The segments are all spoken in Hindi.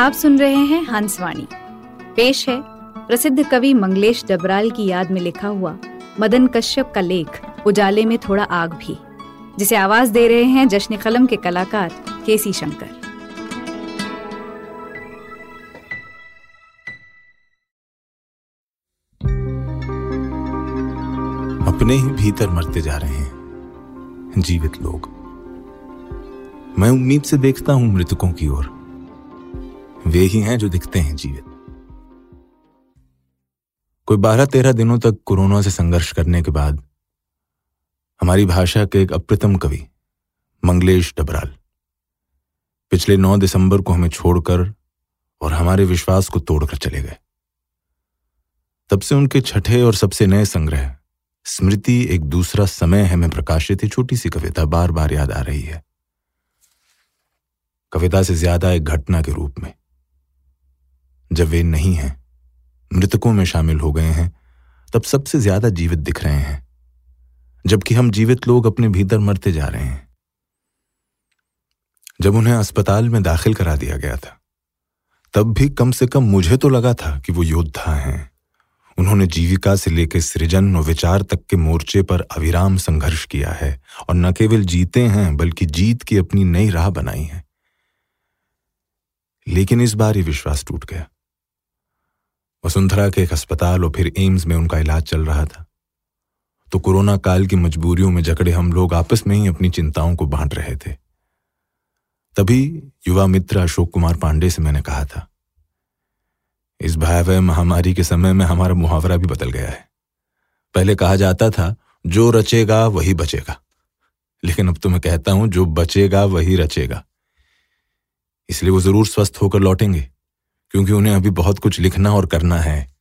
आप सुन रहे हैं हंसवाणी। पेश है प्रसिद्ध कवि मंगलेश डबराल की याद में लिखा हुआ मदन कश्यप का लेख, उजाले में थोड़ा आग भी, जिसे आवाज़ दे रहे हैं जश्न कलम के कलाकार केसी शंकर। अपने ही भीतर मरते जा रहे हैं, जीवित लोग। मैं उम्मीद से देखता हूँ मृतकों की ओर। वे ही हैं जो दिखते हैं जीवित। कोई बारह तेरह दिनों तक कोरोना से संघर्ष करने के बाद हमारी भाषा के एक अप्रतम कवि, मंगलेश डबराल, पिछले नौ दिसंबर को हमें छोड़कर और हमारे विश्वास को तोड़कर चले गए। तब से उनके छठे और सबसे नए संग्रह, स्मृति एक दूसरा समय है में प्रकाशित छोटी सी कविता बार बार याद आ रही है। कविता से ज़्यादा एक घटना के रूप में। जब वे नहीं हैं, मृतकों में शामिल हो गए हैं, तब सबसे ज़्यादा जीवित दिख रहे हैं, जबकि हम जीवित लोग अपने भीतर मरते जा रहे हैं। जब उन्हें अस्पताल में दाखिल करा दिया गया था, तब भी कम से कम मुझे तो लगा था कि वो योद्धा हैं। उन्होंने जीविका से लेकर सृजन और विचार तक के मोर्चे पर अविराम संघर्ष किया है और न केवल जीते हैं, बल्कि जीत की अपनी नई राह बनाई है। लेकिन इस बार ये विश्वास टूट गया। वसुंधरा के एक अस्पताल और फिर एम्स में उनका इलाज चल रहा था। तो कोरोना काल की मजबूरियों में जकड़े हम लोग आपस में ही अपनी चिंताओं को बांट रहे थे। तभी युवा मित्र अशोक कुमार पांडे से मैंने कहा था, इस भयावह महामारी के समय में हमारा मुहावरा भी बदल गया है। पहले कहा जाता था, जो रचेगा वही बचेगा। लेकिन अब तो मैं कहता हूँ, जो बचेगा वही रचेगा। इसलिए वो ज़रूर स्वस्थ होकर लौटेंगे। क्योंकि उन्हें अभी बहुत कुछ लिखना और करना है।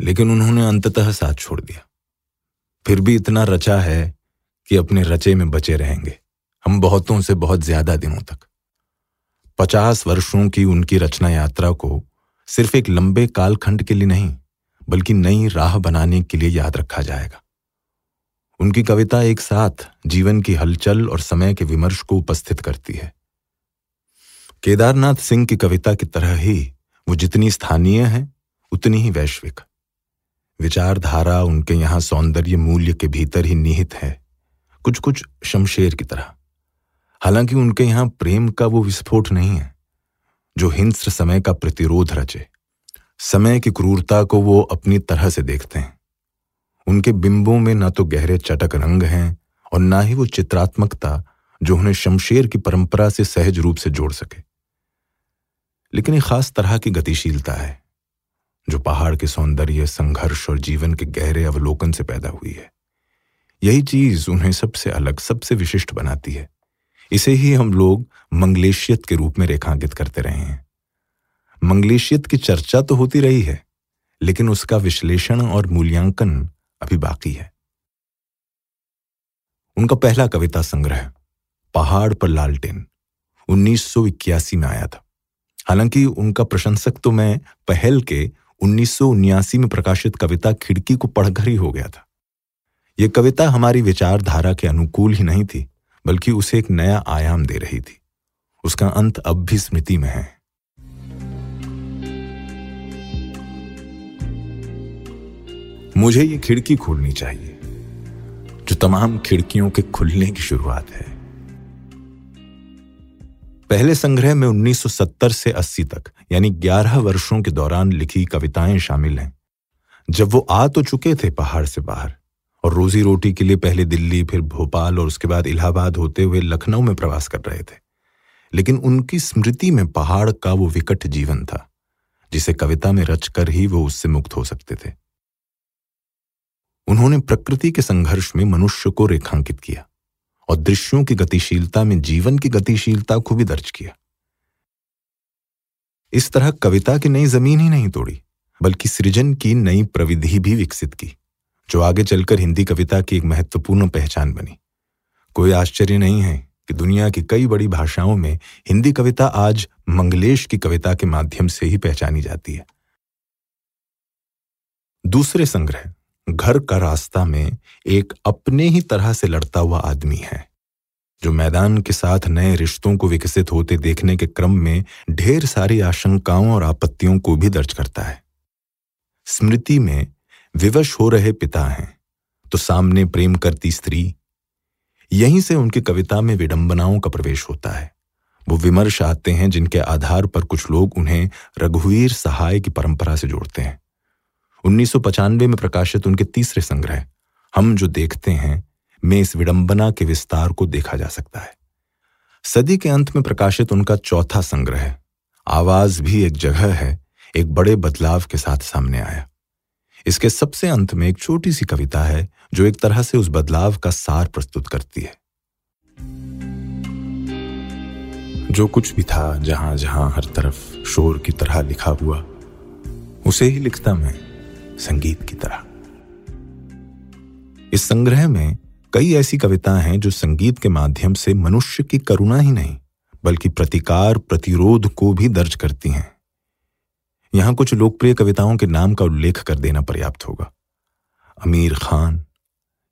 लेकिन उन्होंने अंततः साथ छोड़ दिया। फिर भी इतना रचा है कि अपने रचे में बचे रहेंगे। हम बहुतों से बहुत ज़्यादा दिनों तक। पचास वर्षों की उनकी रचना यात्रा को सिर्फ़ एक लंबे कालखंड के लिए नहीं, बल्कि नई राह बनाने के लिए याद रखा जाएगा। उनकी कविता एक साथ जीवन की हलचल और समय के विमर्श को उपस्थित करती है। केदारनाथ सिंह की कविता की तरह ही वो जितनी स्थानीय है, उतनी ही वैश्विक। विचारधारा उनके यहाँ सौंदर्य मूल्य के भीतर ही निहित है कुछ कुछ शमशेर की तरह। हालाँकि उनके यहाँ प्रेम का वो विस्फोट नहीं है, जो हिंस्र समय का प्रतिरोध रचे। समय की क्रूरता को वो अपनी तरह से देखते हैं। उनके बिंबों में न तो गहरे चटक रंग हैं और ना ही वो चित्रात्मकता जो उन्हें शमशेर की परंपरा से सहज रूप से जोड़ सके। लेकिन एक खास तरह की गतिशीलता है, जो पहाड़ के सौंदर्य, संघर्ष और जीवन के गहरे अवलोकन से पैदा हुई है। यही चीज़ उन्हें सबसे अलग, सबसे विशिष्ट बनाती है। इसे ही हम लोग मंगलेशियत के रूप में रेखांकित करते रहे हैं। मंगलेशियत की चर्चा तो होती रही है, लेकिन उसका विश्लेषण और मूल्यांकन अभी बाकी है। उनका पहला कविता संग्रह, पहाड़ पर लालटेन 1981 में आया था। हालाँकि उनका प्रशंसक तो मैं पहल के उन्नीस में प्रकाशित कविता खिड़की को पढ़कर ही हो गया था। यह कविता हमारी विचारधारा के अनुकूल ही नहीं थी, बल्कि उसे एक नया आयाम दे रही थी। उसका अंत अब भी स्मृति में है। मुझे ये खिड़की खोलनी चाहिए, जो तमाम खिड़कियों के खुलने की शुरुआत है। पहले संग्रह में 1970 से 80 तक, यानी 11 वर्षों के दौरान लिखी कविताएँ शामिल हैं। जब वो आ तो चुके थे पहाड़ से बाहर, और रोजी रोटी के लिए पहले दिल्ली, फिर भोपाल और उसके बाद इलाहाबाद होते हुए लखनऊ में प्रवास कर रहे थे। लेकिन उनकी स्मृति में पहाड़ का वो विकट जीवन था, जिसे कविता में रचकर ही वो उससे मुक्त हो सकते थे। उन्होंने प्रकृति के संघर्ष में मनुष्य को रेखांकित किया। और दृश्यों की गतिशीलता में जीवन की गतिशीलता को भी दर्ज किया। इस तरह कविता की नई ज़मीन ही नहीं तोड़ी, बल्कि सृजन की नई प्रविधि भी विकसित की, जो आगे चलकर हिंदी कविता की एक महत्वपूर्ण पहचान बनी। कोई आश्चर्य नहीं है कि दुनिया की कई बड़ी भाषाओं में हिंदी कविता आज मंगलेश की कविता के माध्यम से ही पहचानी जाती है। दूसरे संग्रह घर का रास्ता में एक अपने ही तरह से लड़ता हुआ आदमी है, जो मैदान के साथ नए रिश्तों को विकसित होते देखने के क्रम में ढेर सारी आशंकाओं और आपत्तियों को भी दर्ज करता है। स्मृति में विवश हो रहे पिता हैं तो सामने प्रेम करती स्त्री, यहीं से उनकी कविता में विडंबनाओं का प्रवेश होता है। वो विमर्श आते हैं जिनके आधार पर कुछ लोग उन्हें रघुवीर सहाय की परंपरा से जोड़ते हैं। उन्नीस में प्रकाशित उनके तीसरे संग्रह, हम जो देखते हैं, में इस विडंबना के विस्तार को देखा जा सकता है। सदी के अंत में प्रकाशित उनका चौथा संग्रह, आवाज़ भी एक जगह है, एक बड़े बदलाव के साथ सामने आया। इसके सबसे अंत में एक छोटी सी कविता है, जो एक तरह से उस बदलाव का सार प्रस्तुत करती है। जो कुछ भी था जहाँ जहाँ हर तरफ़ शोर की तरह लिखा हुआ, उसे ही लिखता मैं। संगीत की तरह। इस संग्रह में कई ऐसी कविताएँ हैं जो संगीत के माध्यम से मनुष्य की करुणा ही नहीं, बल्कि प्रतिकार, प्रतिरोध को भी दर्ज करती हैं। यहाँ कुछ लोकप्रिय कविताओं के नाम का उल्लेख कर देना पर्याप्त होगा। अमीर खान,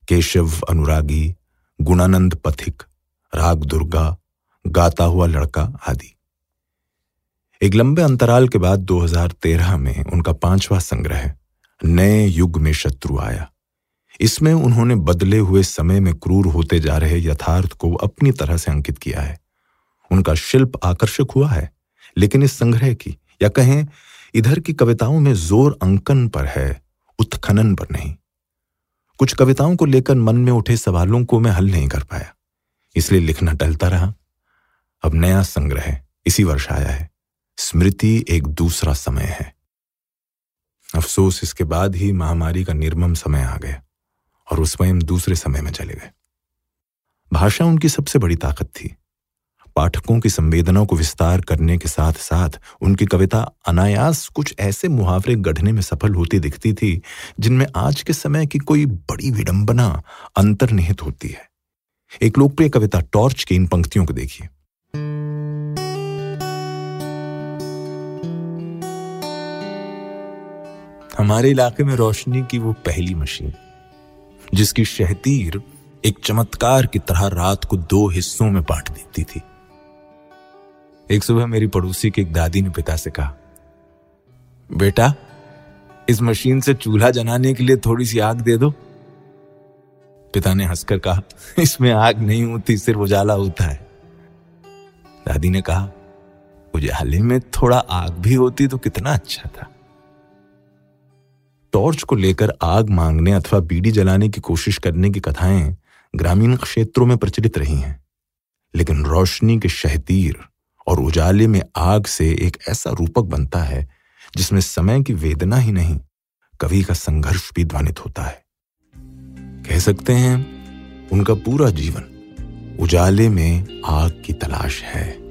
केशव अनुरागी, गुणानंद पथिक, राग दुर्गा, गाता हुआ लड़का आदि। एक लंबे अंतराल के बाद 2013 में उनका पांचवा संग्रह नए युग में शत्रु आया। इसमें उन्होंने बदले हुए समय में क्रूर होते जा रहे यथार्थ को अपनी तरह से अंकित किया है। उनका शिल्प आकर्षक हुआ है, लेकिन इस संग्रह की, या कहें, इधर की कविताओं में ज़ोर अंकन पर है, उत्खनन पर नहीं। कुछ कविताओं को लेकर मन में उठे सवालों को मैं हल नहीं कर पाया, इसलिए लिखना टलता रहा। अब नया संग्रह, इसी वर्ष आया है। स्मृति एक दूसरा समय है। अफसोस, इसके बाद ही महामारी का निर्मम समय आ गया और उस स्वयं दूसरे समय में चले गए। भाषा उनकी सबसे बड़ी ताकत थी। पाठकों की संवेदनाओं को विस्तार करने के साथ साथ उनकी कविता अनायास कुछ ऐसे मुहावरे गढ़ने में सफल होती दिखती थी, जिनमें आज के समय की कोई बड़ी विडंबना अंतर्निहित होती है। एक लोकप्रिय कविता टॉर्च की इन पंक्तियों को देखिए। हमारे इलाके में रोशनी की वो पहली मशीन, जिसकी शहतीर एक चमत्कार की तरह रात को दो हिस्सों में बांट देती थी। एक सुबह मेरी पड़ोसी की एक दादी ने पिता से कहा, बेटा, इस मशीन से चूल्हा जलाने के लिए थोड़ी सी आग दे दो। पिता ने हंसकर कहा, इसमें आग नहीं होती, सिर्फ़ उजाला होता है। दादी ने कहा, उजाले में थोड़ा आग भी होती तो कितना अच्छा था। टॉर्च को लेकर आग मांगने अथवा बीड़ी जलाने की कोशिश करने की कथाएँ ग्रामीण क्षेत्रों में प्रचलित रही हैं। लेकिन रोशनी के शहतीर और उजाले में आग से एक ऐसा रूपक बनता है, जिसमें समय की वेदना ही नहीं, कवि का संघर्ष भी ध्वनित होता है। कह सकते हैं, उनका पूरा जीवन उजाले में आग की तलाश है।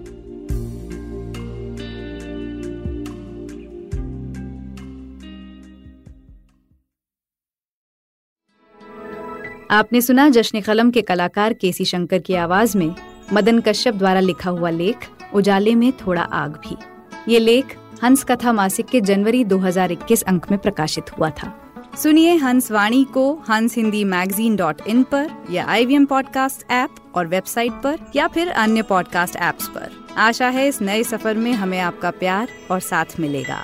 आपने सुना जश्न कलम के कलाकार केसी शंकर की आवाज़ में मदन कश्यप द्वारा लिखा हुआ लेख, उजाले में थोड़ा आग भी। ये लेख हंस कथा मासिक के जनवरी 2021 अंक में प्रकाशित हुआ था। सुनिए हंस वाणी को हंस हिंदी मैगजीन डॉट इन पर या I V M podcast app और वेबसाइट पर या फिर अन्य पॉडकास्ट ऐप्स पर। आशा है इस नए सफ़र में हमें आपका प्यार और साथ मिलेगा।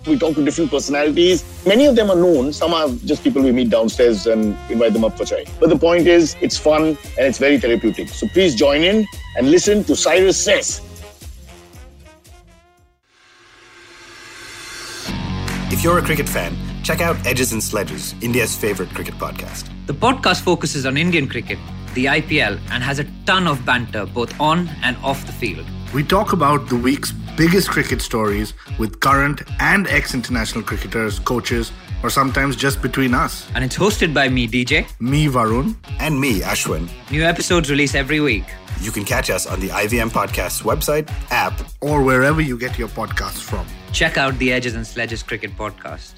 We talk to different personalities. Many of them are known. Some are just people we meet downstairs and invite them up for chai. But the point is, it's fun and it's very therapeutic. So please join in and listen to Cyrus Says. If you're a cricket fan, check out Edges and Sledges, India's favorite cricket podcast. The podcast focuses on Indian cricket, the IPL, and has a ton of banter both on and off the field. We talk about the week's biggest cricket stories with current and ex international cricketers, coaches, or sometimes just between us. And it's hosted by me, DJ. Me, Varun. And me, Ashwin. New episodes release every week. You can catch us on the IVM Podcast's website, app, or wherever you get your podcasts from. Check out the Edges and Sledges Cricket Podcast.